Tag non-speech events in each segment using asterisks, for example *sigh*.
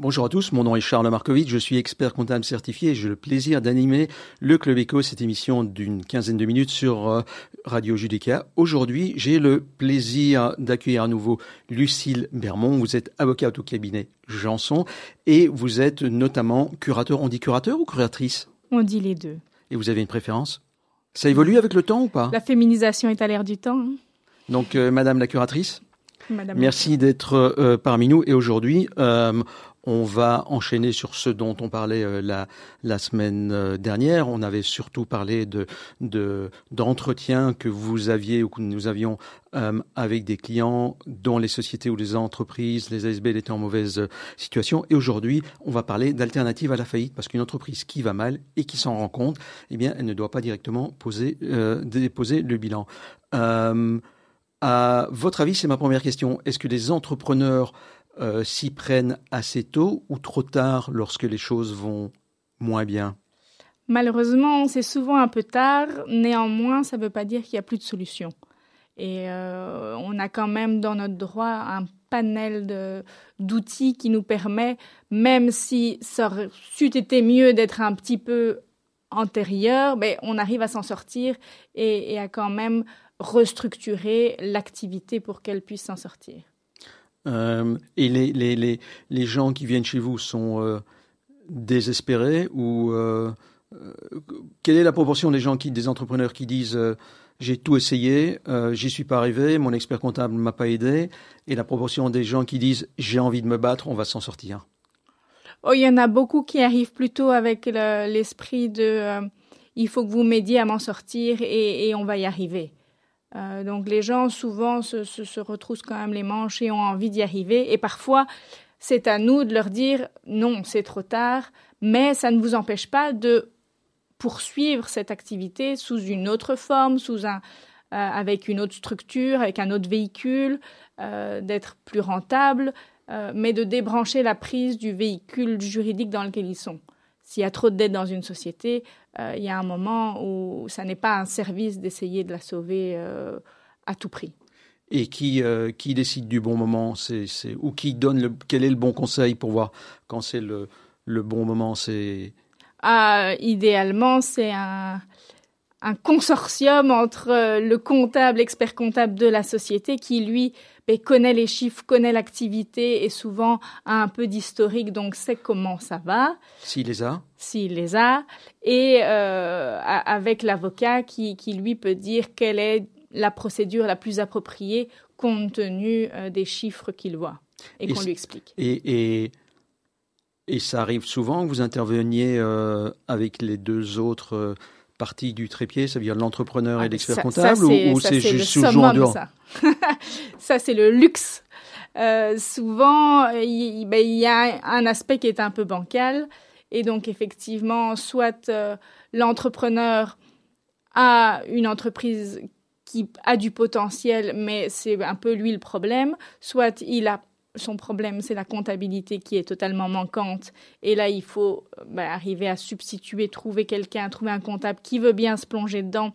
Bonjour à tous, mon nom est Charles Markovitch, je suis expert comptable certifié et j'ai le plaisir d'animer le Club Éco, cette émission d'une quinzaine de minutes sur euh, Radio Judica. Aujourd'hui, j'ai le plaisir d'accueillir à nouveau Lucille Bermond. Vous êtes avocate au cabinet Janson et vous êtes notamment curateur. On dit curateur ou curatrice? On dit les deux. Et vous avez une préférence? Ça évolue avec le temps ou pas? La féminisation est à l'air du temps. Hein. Donc, euh, Madame la curatrice? Madame Merci d'être euh, parmi nous. Et aujourd'hui, on va enchaîner sur ce dont on parlait euh, la, semaine euh, dernière. On avait surtout parlé de, d'entretien que vous aviez ou que nous avions euh, avec des clients dont les sociétés ou les entreprises, les ASBL étaient en mauvaise situation. Et aujourd'hui, on va parler d'alternatives à la faillite parce qu'une entreprise qui va mal et qui s'en rend compte, eh bien, elle ne doit pas directement poser, déposer le bilan. à votre avis, c'est ma première question. Est-ce que les entrepreneurs euh, s'y prennent assez tôt ou trop tard lorsque les choses vont moins bien? Malheureusement, c'est souvent un peu tard. Néanmoins, ça ne veut pas dire qu'il n'y a plus de solution. Et euh, on a quand même dans notre droit un panel d'outils qui nous permet, même si ça aurait été mieux d'être un petit peu antérieur, mais on arrive à s'en sortir et, et à quand même restructurer l'activité pour qu'elle puisse s'en sortir. Euh, et les, gens qui viennent chez vous sont euh, désespérés ou euh, quelle est la proportion des gens qui, des entrepreneurs qui disent j'ai tout essayé, j'y suis pas arrivé, mon expert comptable m'a pas aidé, et la proportion des gens qui disent j'ai envie de me battre, on va s'en sortir. Oh, il y en a beaucoup qui arrivent plutôt avec l'esprit de il faut que vous m'aidiez à m'en sortir et on va y arriver. Euh, donc les gens souvent se, se, retroussent quand même les manches et ont envie d'y arriver. Et parfois, c'est à nous de leur dire non, c'est trop tard, mais ça ne vous empêche pas de poursuivre cette activité sous une autre forme, sous un, euh, avec une autre structure, avec un autre véhicule, euh, d'être plus rentable, mais de débrancher la prise du véhicule juridique dans lequel ils sont. S'il y a trop de dettes dans une société, euh, il y a un moment où ça n'est pas un service d'essayer de la sauver euh, à tout prix. Et qui, euh, qui décide du bon moment? C'est, Ou qui donne le, quel est le bon conseil pour voir quand c'est le, le bon moment? C'est... Ah, idéalement, c'est un, un consortium entre le comptable, l'expert comptable de la société qui, lui, ben, connaît les chiffres, connaît l'activité et souvent a un peu d'historique, donc sait comment ça va. S'il les a S'il les a. Et euh, avec l'avocat qui, qui, lui, peut dire quelle est la procédure la plus appropriée compte tenu euh, des chiffres qu'il voit et, qu'on lui explique. Et, et, et, ça arrive souvent que vous interveniez euh, avec les deux autres partie du trépied, ça veut dire l'entrepreneur et ah, l'expert comptable, ou, c'est juste le Ça, *laughs* ça c'est le luxe. Euh, souvent, ben, il, y a un aspect qui est un peu bancal, et donc effectivement, soit euh, l'entrepreneur a une entreprise qui a du potentiel, mais c'est un peu lui le problème, soit il a son problème, c'est la comptabilité qui est totalement manquante. Et là, il faut ben, arriver à substituer, trouver quelqu'un, trouver un comptable qui veut bien se plonger dedans.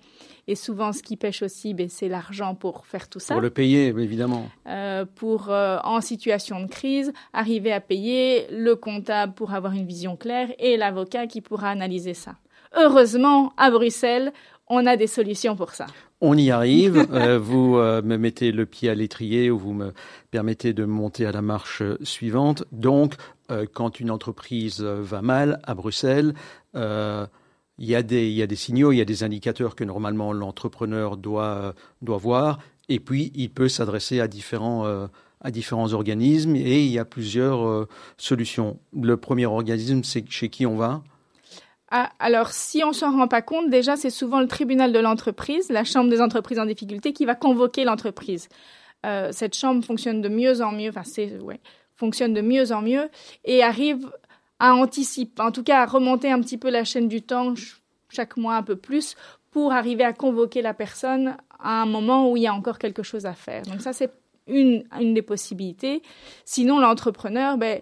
Et souvent, ce qui pêche aussi, ben, c'est l'argent pour faire tout ça. Pour le payer, évidemment. Euh, pour, euh, en situation de crise, arriver à payer le comptable pour avoir une vision claire et l'avocat qui pourra analyser ça. Heureusement, à Bruxelles, on a des solutions pour ça. On y arrive. *laughs* Euh, vous euh, me mettez le pied à l'étrier ou vous me permettez de monter à la marche suivante. Donc, euh, quand une entreprise va mal à Bruxelles, il y, a des, il y a des signaux, il y a des indicateurs que normalement l'entrepreneur doit, doit voir. Et puis, il peut s'adresser à différents à différents organismes et il y a plusieurs solutions. Le premier organisme, c'est chez qui on va? Ah, alors, si on s'en rend pas compte, déjà, c'est souvent le tribunal de l'entreprise, la chambre des entreprises en difficulté, qui va convoquer l'entreprise. Euh, cette chambre fonctionne de mieux en mieux, enfin, c'est, ouais, fonctionne de mieux en mieux et arrive à anticiper, en tout cas à remonter un petit peu la chaîne du temps chaque mois un peu plus pour arriver à convoquer la personne à un moment où il y a encore quelque chose à faire. Donc ça, c'est une, une des possibilités. Sinon, l'entrepreneur, ben,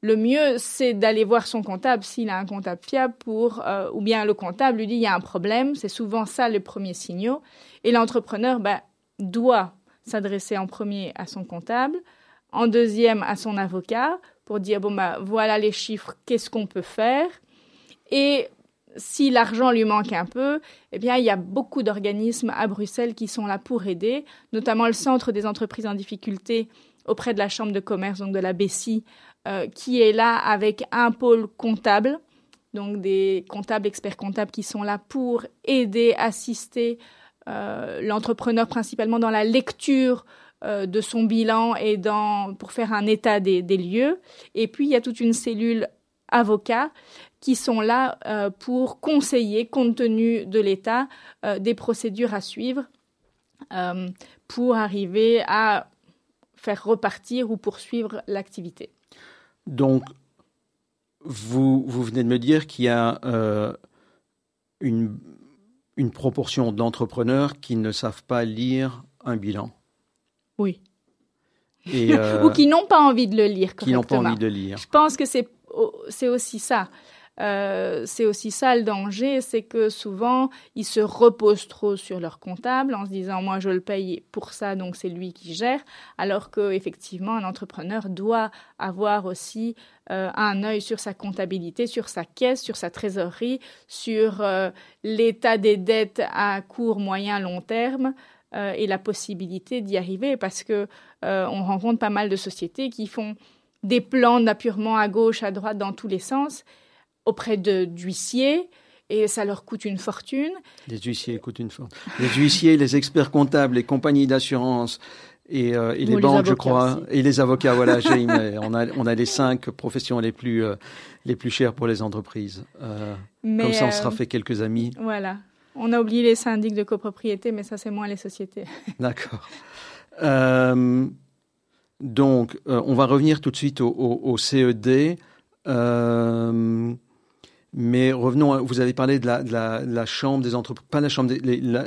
le mieux, c'est d'aller voir son comptable s'il a un comptable fiable euh, ou bien le comptable lui dit il y a un problème. C'est souvent ça le premier signaux. Et l'entrepreneur bah, doit s'adresser en premier à son comptable, en deuxième à son avocat pour dire bon bah voilà les chiffres, qu'est-ce qu'on peut faire? Et si l'argent lui manque un peu, eh bien il y a beaucoup d'organismes à Bruxelles qui sont là pour aider, notamment le Centre des entreprises en difficulté auprès de la Chambre de commerce, donc de la BECI, euh, qui est là avec un pôle comptable, donc des comptables, experts comptables qui sont là pour aider, assister euh, l'entrepreneur principalement dans la lecture euh, de son bilan et dans, pour faire un état des, lieux. Et puis, il y a toute une cellule avocats qui sont là pour conseiller, compte tenu de l'état, des procédures à suivre pour arriver à faire repartir ou poursuivre l'activité. Donc, vous, vous venez de me dire qu'il y a une, une proportion d'entrepreneurs qui ne savent pas lire un bilan. Oui. *laughs* Euh, Ou qui n'ont pas envie de le lire Qui n'ont pas envie de le lire. Je pense que c'est c'est aussi ça. Euh, c'est aussi ça le danger, c'est que souvent ils se reposent trop sur leur comptable en se disant moi je le paye pour ça donc c'est lui qui gère, alors que effectivement un entrepreneur doit avoir aussi euh, un œil sur sa comptabilité, sur sa caisse, sur sa trésorerie, sur l'état des dettes à court, moyen, long terme. Euh, et la possibilité d'y arriver parce que euh, on rencontre pas mal de sociétés qui font des plans d'appurement à gauche, à droite, dans tous les sens, auprès d'huissiers, et ça leur coûte une fortune. Les huissiers coûtent une fortune. Les huissiers, les experts comptables, les compagnies d'assurance et, euh, et les banques, je crois, et les avocats. Voilà, *laughs* on a on a les cinq professions les plus les plus chères pour les entreprises. comme ça, on sera fait quelques amis. Voilà. On a oublié les syndics de copropriété, mais ça, c'est moins les sociétés. *laughs* D'accord. Euh, donc, euh, on va revenir tout de suite au, CED. Euh, mais revenons, vous avez parlé de la, chambre des entreprises, pas la chambre,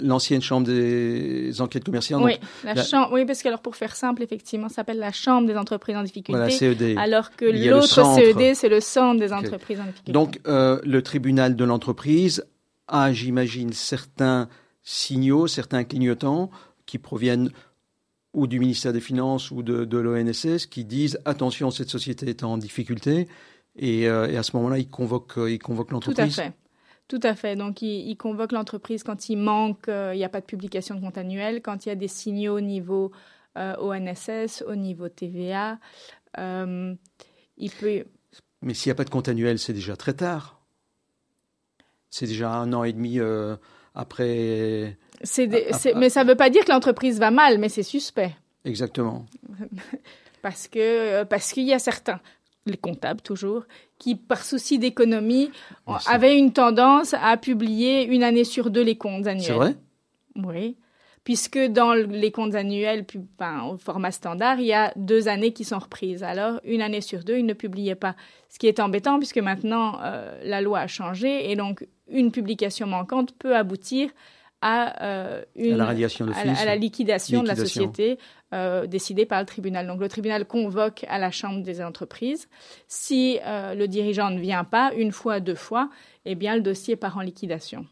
l'ancienne chambre des enquêtes commerciales. Oui, la, chambre, oui, parce que alors pour faire simple, effectivement, ça s'appelle la chambre des entreprises en difficulté. Voilà, CED. Alors que l'autre CED, c'est le centre des entreprises en difficulté. Donc, le tribunal de l'entreprise a, j'imagine, certains signaux, certains clignotants qui proviennent ou du ministère des Finances ou de, l'ONSS qui disent attention, cette société est en difficulté. Et, euh, à ce moment-là, ils convoquent, ils convoquent l'entreprise. Tout à fait. Tout à fait. Donc, ils, convoquent l'entreprise quand il manque, euh, il n'y a pas de publication de compte annuel, quand il y a des signaux au niveau euh, ONSS, au niveau TVA. il peut. Mais s'il n'y a pas de compte annuel, c'est déjà très tard. C'est déjà un an et demi euh, après. mais ça ne veut pas dire que l'entreprise va mal, mais c'est suspect. Exactement. *laughs* parce que euh, parce qu'il y a certains, les comptables toujours, qui par souci d'économie avaient une tendance à publier une année sur deux les comptes annuels. C'est vrai? Oui puisque dans les comptes annuels au format standard, il y a deux années qui sont reprises. Alors, une année sur deux, ils ne publiaient pas. Ce qui est embêtant, puisque maintenant, euh, la loi a changé, et donc une publication manquante peut aboutir à, euh, une, la, radiation à, la, liquidation, de la société euh, décidée par le tribunal. Donc le tribunal convoque à la chambre des entreprises. Si le dirigeant ne vient pas une fois, deux fois, eh bien le dossier part en liquidation.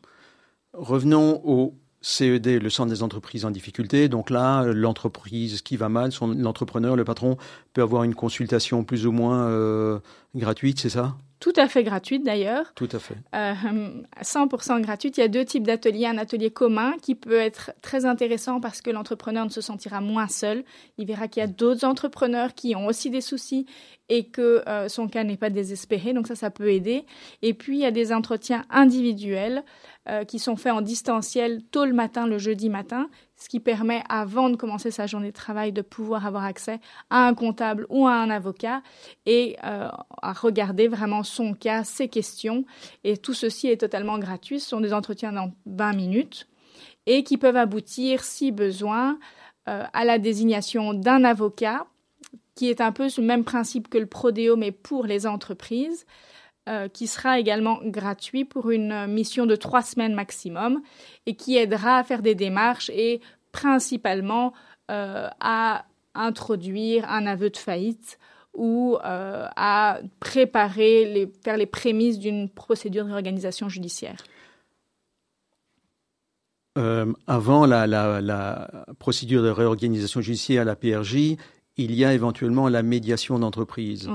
Revenons au CED, le centre des entreprises en difficulté. Donc là, l'entreprise qui va mal, l'entrepreneur, le patron, peut avoir une consultation plus ou moins euh, gratuite, c'est ça? Tout à fait gratuite d'ailleurs. Tout à fait. 100% euh, gratuite. Il y a deux types d'ateliers. Un atelier commun qui peut être très intéressant parce que l'entrepreneur ne se sentira moins seul. Il verra qu'il y a d'autres entrepreneurs qui ont aussi des soucis et que euh, son cas n'est pas désespéré. Donc ça, ça peut aider. Et puis, il y a des entretiens individuels euh, qui sont faits en distanciel tôt le matin, le jeudi matin, ce qui permet, avant de commencer sa journée de travail, de pouvoir avoir accès à un comptable ou à un avocat et euh, à regarder vraiment son cas, ses questions. Et tout ceci est totalement gratuit. Ce sont des entretiens dans 20 minutes et qui peuvent aboutir, si besoin, à la désignation d'un avocat qui est un peu le même principe que le Prodéo, mais pour les entreprises, euh, qui sera également gratuit pour une mission de trois semaines maximum et qui aidera à faire des démarches et principalement euh, à introduire un aveu de faillite ou euh, à préparer, les, faire les prémices d'une procédure de réorganisation judiciaire. avant la, la, procédure de réorganisation judiciaire à la PRJ, il y a éventuellement la médiation d'entreprise.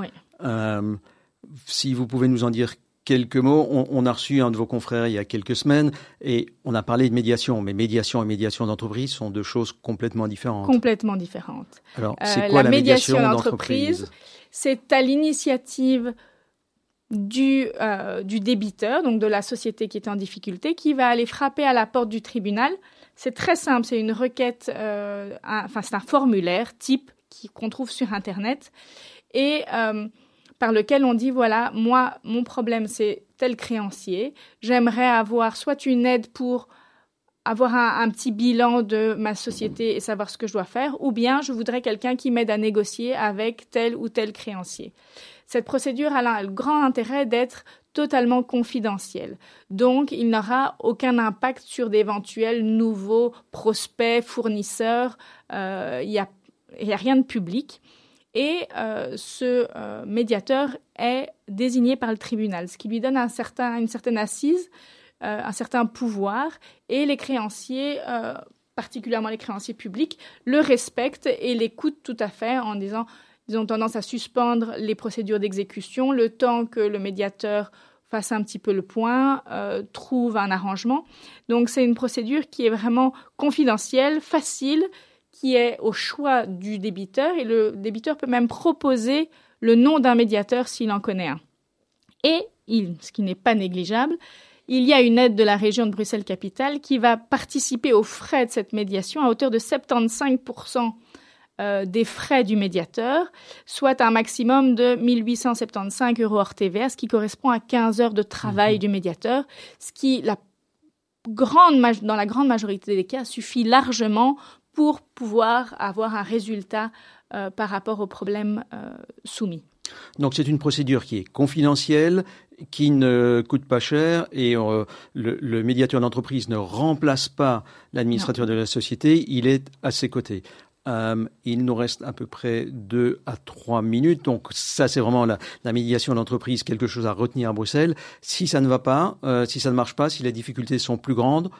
Si vous pouvez nous en dire quelques mots. On, a reçu un de vos confrères il y a quelques semaines et on a parlé de médiation, mais médiation et médiation d'entreprise sont deux choses complètement différentes. Complètement différentes. Alors, c'est quoi la, médiation, d'entreprise C'est à l'initiative du, euh, du débiteur, donc de la société qui est en difficulté, qui va aller frapper à la porte du tribunal. C'est très simple, c'est une requête, euh, enfin c'est un formulaire type qu'on trouve sur Internet et euh, par lequel on dit voilà, moi, mon problème c'est tel créancier, j'aimerais avoir soit une aide pour avoir un, petit bilan de ma société et savoir ce que je dois faire, ou bien je voudrais quelqu'un qui m'aide à négocier avec tel ou tel créancier. Cette procédure a le grand intérêt d'être totalement confidentielle. Donc, il n'aura aucun impact sur d'éventuels nouveaux prospects, fournisseurs. Euh, il n'y a, a, rien de public. Et euh, ce euh, médiateur est désigné par le tribunal, ce qui lui donne une certaine assise, un certain pouvoir. Et les créanciers particulièrement les créanciers publics, le respectent et l'écoutent tout à fait en disant ils ont tendance à suspendre les procédures d'exécution le temps que le médiateur fasse un petit peu le point, euh, trouve un arrangement. Donc c'est une procédure qui est vraiment confidentielle, facile, qui est au choix du débiteur et le débiteur peut même proposer le nom d'un médiateur s'il en connaît un. Et, il, ce qui n'est pas négligeable, il y a une aide de la région de Bruxelles-Capitale qui va participer aux frais de cette médiation à hauteur de 75% euh, des frais du médiateur, soit un maximum de 1875 euros hors TVA, ce qui correspond à 15 heures de travail mhm. du médiateur, ce qui, la grande, dans la grande majorité des cas, suffit largement pour pouvoir avoir un résultat euh, par rapport aux problèmes euh, soumis. Donc c'est une procédure qui est confidentielle, qui ne coûte pas cher et le, médiateur d'entreprise ne remplace pas l'administrateur de la société, il est à ses côtés. Euh, il nous reste à peu près deux à trois minutes. Donc ça, c'est vraiment la, médiation d'entreprise, quelque chose à retenir à Bruxelles. Si ça ne va pas, euh, si ça ne marche pas, si les difficultés sont plus grandes,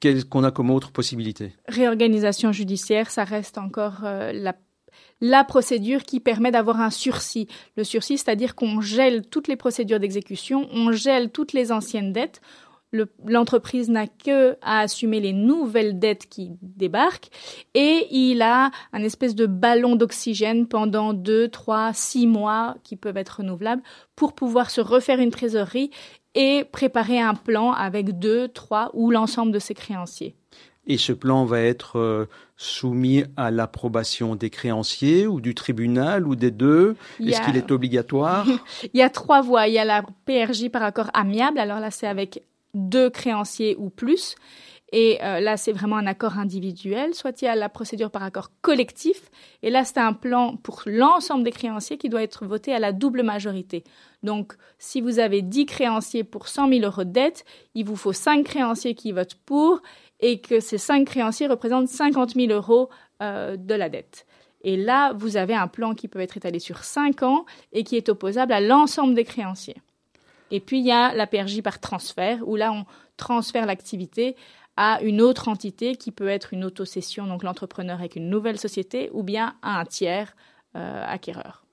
qu'est-ce qu'on a comme autre possibilité? Réorganisation judiciaire, ça reste encore euh, la procédure qui permet d'avoir un sursis. Le sursis, c'est-à-dire qu'on gèle toutes les procédures d'exécution, on gèle toutes les anciennes dettes, l'entreprise n'a que à assumer les nouvelles dettes qui débarquent et il a un espèce de ballon d'oxygène pendant deux, trois, six mois qui peuvent être renouvelables pour pouvoir se refaire une trésorerie et préparer un plan avec deux, trois ou l'ensemble de ses créanciers. Et ce plan va être euh, soumis à l'approbation des créanciers ou du tribunal ou des deux? Est-ce qu'il est obligatoire? *laughs* Il y a trois voies. Il y a la PRJ par accord amiable. Alors là, c'est avec deux créanciers ou plus. Et euh, là, c'est vraiment un accord individuel. Soit il y a la procédure par accord collectif. Et là, c'est un plan pour l'ensemble des créanciers qui doit être voté à la double majorité. Donc, si vous avez 10 créanciers pour 100 000 euros de dette, il vous faut 5 créanciers qui votent pour et que ces 5 créanciers représentent 50 000 euros euh, de la dette. Et là, vous avez un plan qui peut être étalé sur 5 ans et qui est opposable à l'ensemble des créanciers. Et puis, il y a la PRJ par transfert, où là, on transfère l'activité à une autre entité qui peut être une autocession, donc l'entrepreneur avec une nouvelle société, ou bien à un tiers euh, acquéreur.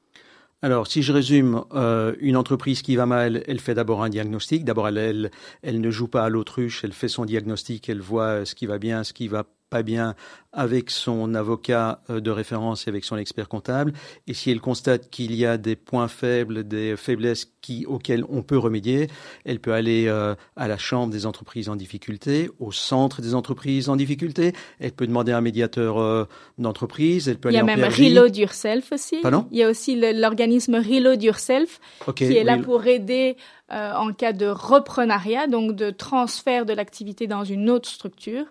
Alors, si je résume, euh, une entreprise qui va mal, elle fait d'abord un diagnostic. D'abord, elle, elle, ne joue pas à l'autruche, elle fait son diagnostic, elle voit ce qui va bien, ce qui va pas bien avec son avocat euh, de référence et avec son expert comptable. Et si elle constate qu'il y a des points faibles, des faiblesses qui, auxquelles on peut remédier, elle peut aller euh, à la chambre des entreprises en difficulté, au centre des entreprises en difficulté. Elle peut demander un médiateur euh, d'entreprise. Elle peut Il y a même Reload Yourself aussi. Pardon? Il y a aussi l'organisme Reload Yourself qui est là pour aider en cas de reprenariat, donc de transfert de l'activité dans une autre structure.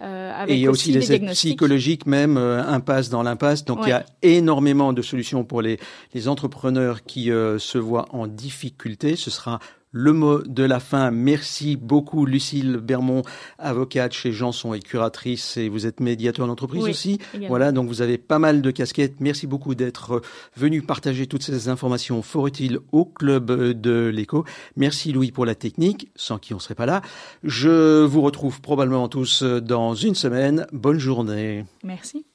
Euh, et il y a aussi, les aides psychologiques même, euh, impasse dans l'impasse. Donc il y a énormément de solutions pour les, les entrepreneurs qui euh, se voient en difficulté. Ce sera le mot de la fin. Merci beaucoup, Lucille Bermond, avocate chez Janson et curatrice, et vous êtes médiateur d'entreprise aussi. Voilà, donc vous avez pas mal de casquettes. Merci beaucoup d'être venu partager toutes ces informations fort utiles au club de l'écho. Merci Louis pour la technique, sans qui on serait pas là. Je vous retrouve probablement tous dans une semaine. Bonne journée. Merci.